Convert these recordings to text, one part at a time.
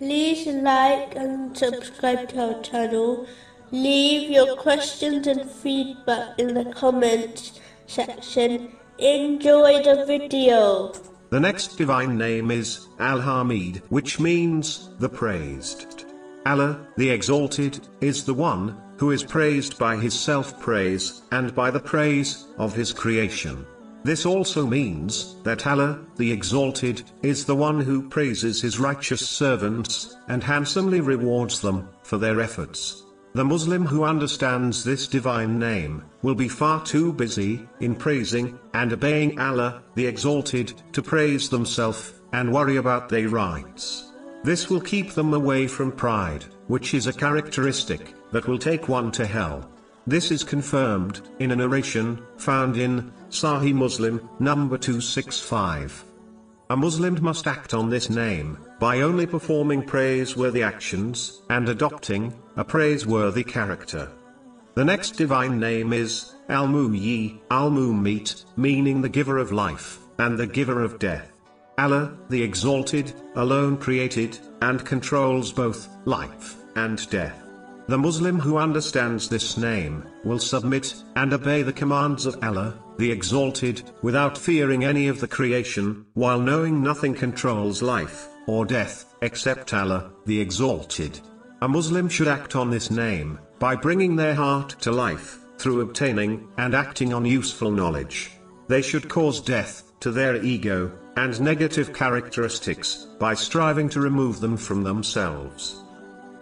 like and subscribe to our channel. Leave your questions and feedback in the comments section. Enjoy the video. The next divine name is Al-Hamid, which means the praised. Allah, the exalted, is the one who is praised by his self-praise and by the praise of his creation. This also means that Allah, the Exalted, is the one who praises his righteous servants, and handsomely rewards them, for their efforts. The Muslim who understands this divine name, will be far too busy, in praising, and obeying Allah, the Exalted, to praise themselves, and worry about their rights. This will keep them away from pride, which is a characteristic, that will take one to hell. This is confirmed, in a narration, found in, Sahih Muslim, number 265. A Muslim must act on this name, by only performing praiseworthy actions, and adopting, a praiseworthy character. The next divine name is, Al-Muhyi, Al-Mumit, meaning the giver of life, and the giver of death. Allah, the Exalted, alone created, and controls both, life, and death. The Muslim who understands this name, will submit, and obey the commands of Allah, the Exalted, without fearing any of the creation, while knowing nothing controls life, or death, except Allah, the Exalted. A Muslim should act on this name, by bringing their heart to life, through obtaining, and acting on useful knowledge. They should cause death, to their ego, and negative characteristics, by striving to remove them from themselves.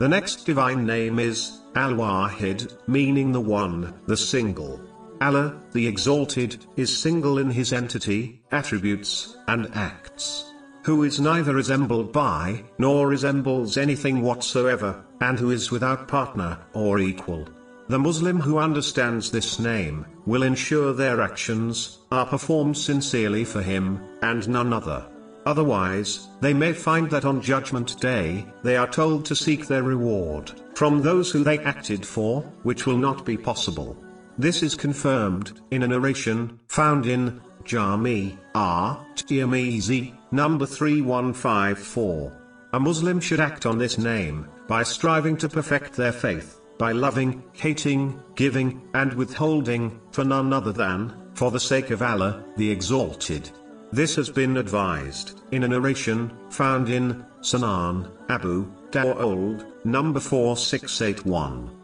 The next divine name is, Al-Wahid, meaning the one, the single. Allah, the Exalted, is single in his entity, attributes, and acts. Who is neither resembled by, nor resembles anything whatsoever, and who is without partner, or equal. The Muslim who understands this name, will ensure their actions, are performed sincerely for him, and none other. Otherwise, they may find that on Judgment Day, they are told to seek their reward, from those who they acted for, which will not be possible. This is confirmed, in a narration, found in, Jami, R. Tirmizi, number 3154. A Muslim should act on this name, by striving to perfect their faith, by loving, hating, giving, and withholding, for none other than, for the sake of Allah, the Exalted. This has been advised, in a narration, found in, Sunan, Abu, Dawood, number 4681.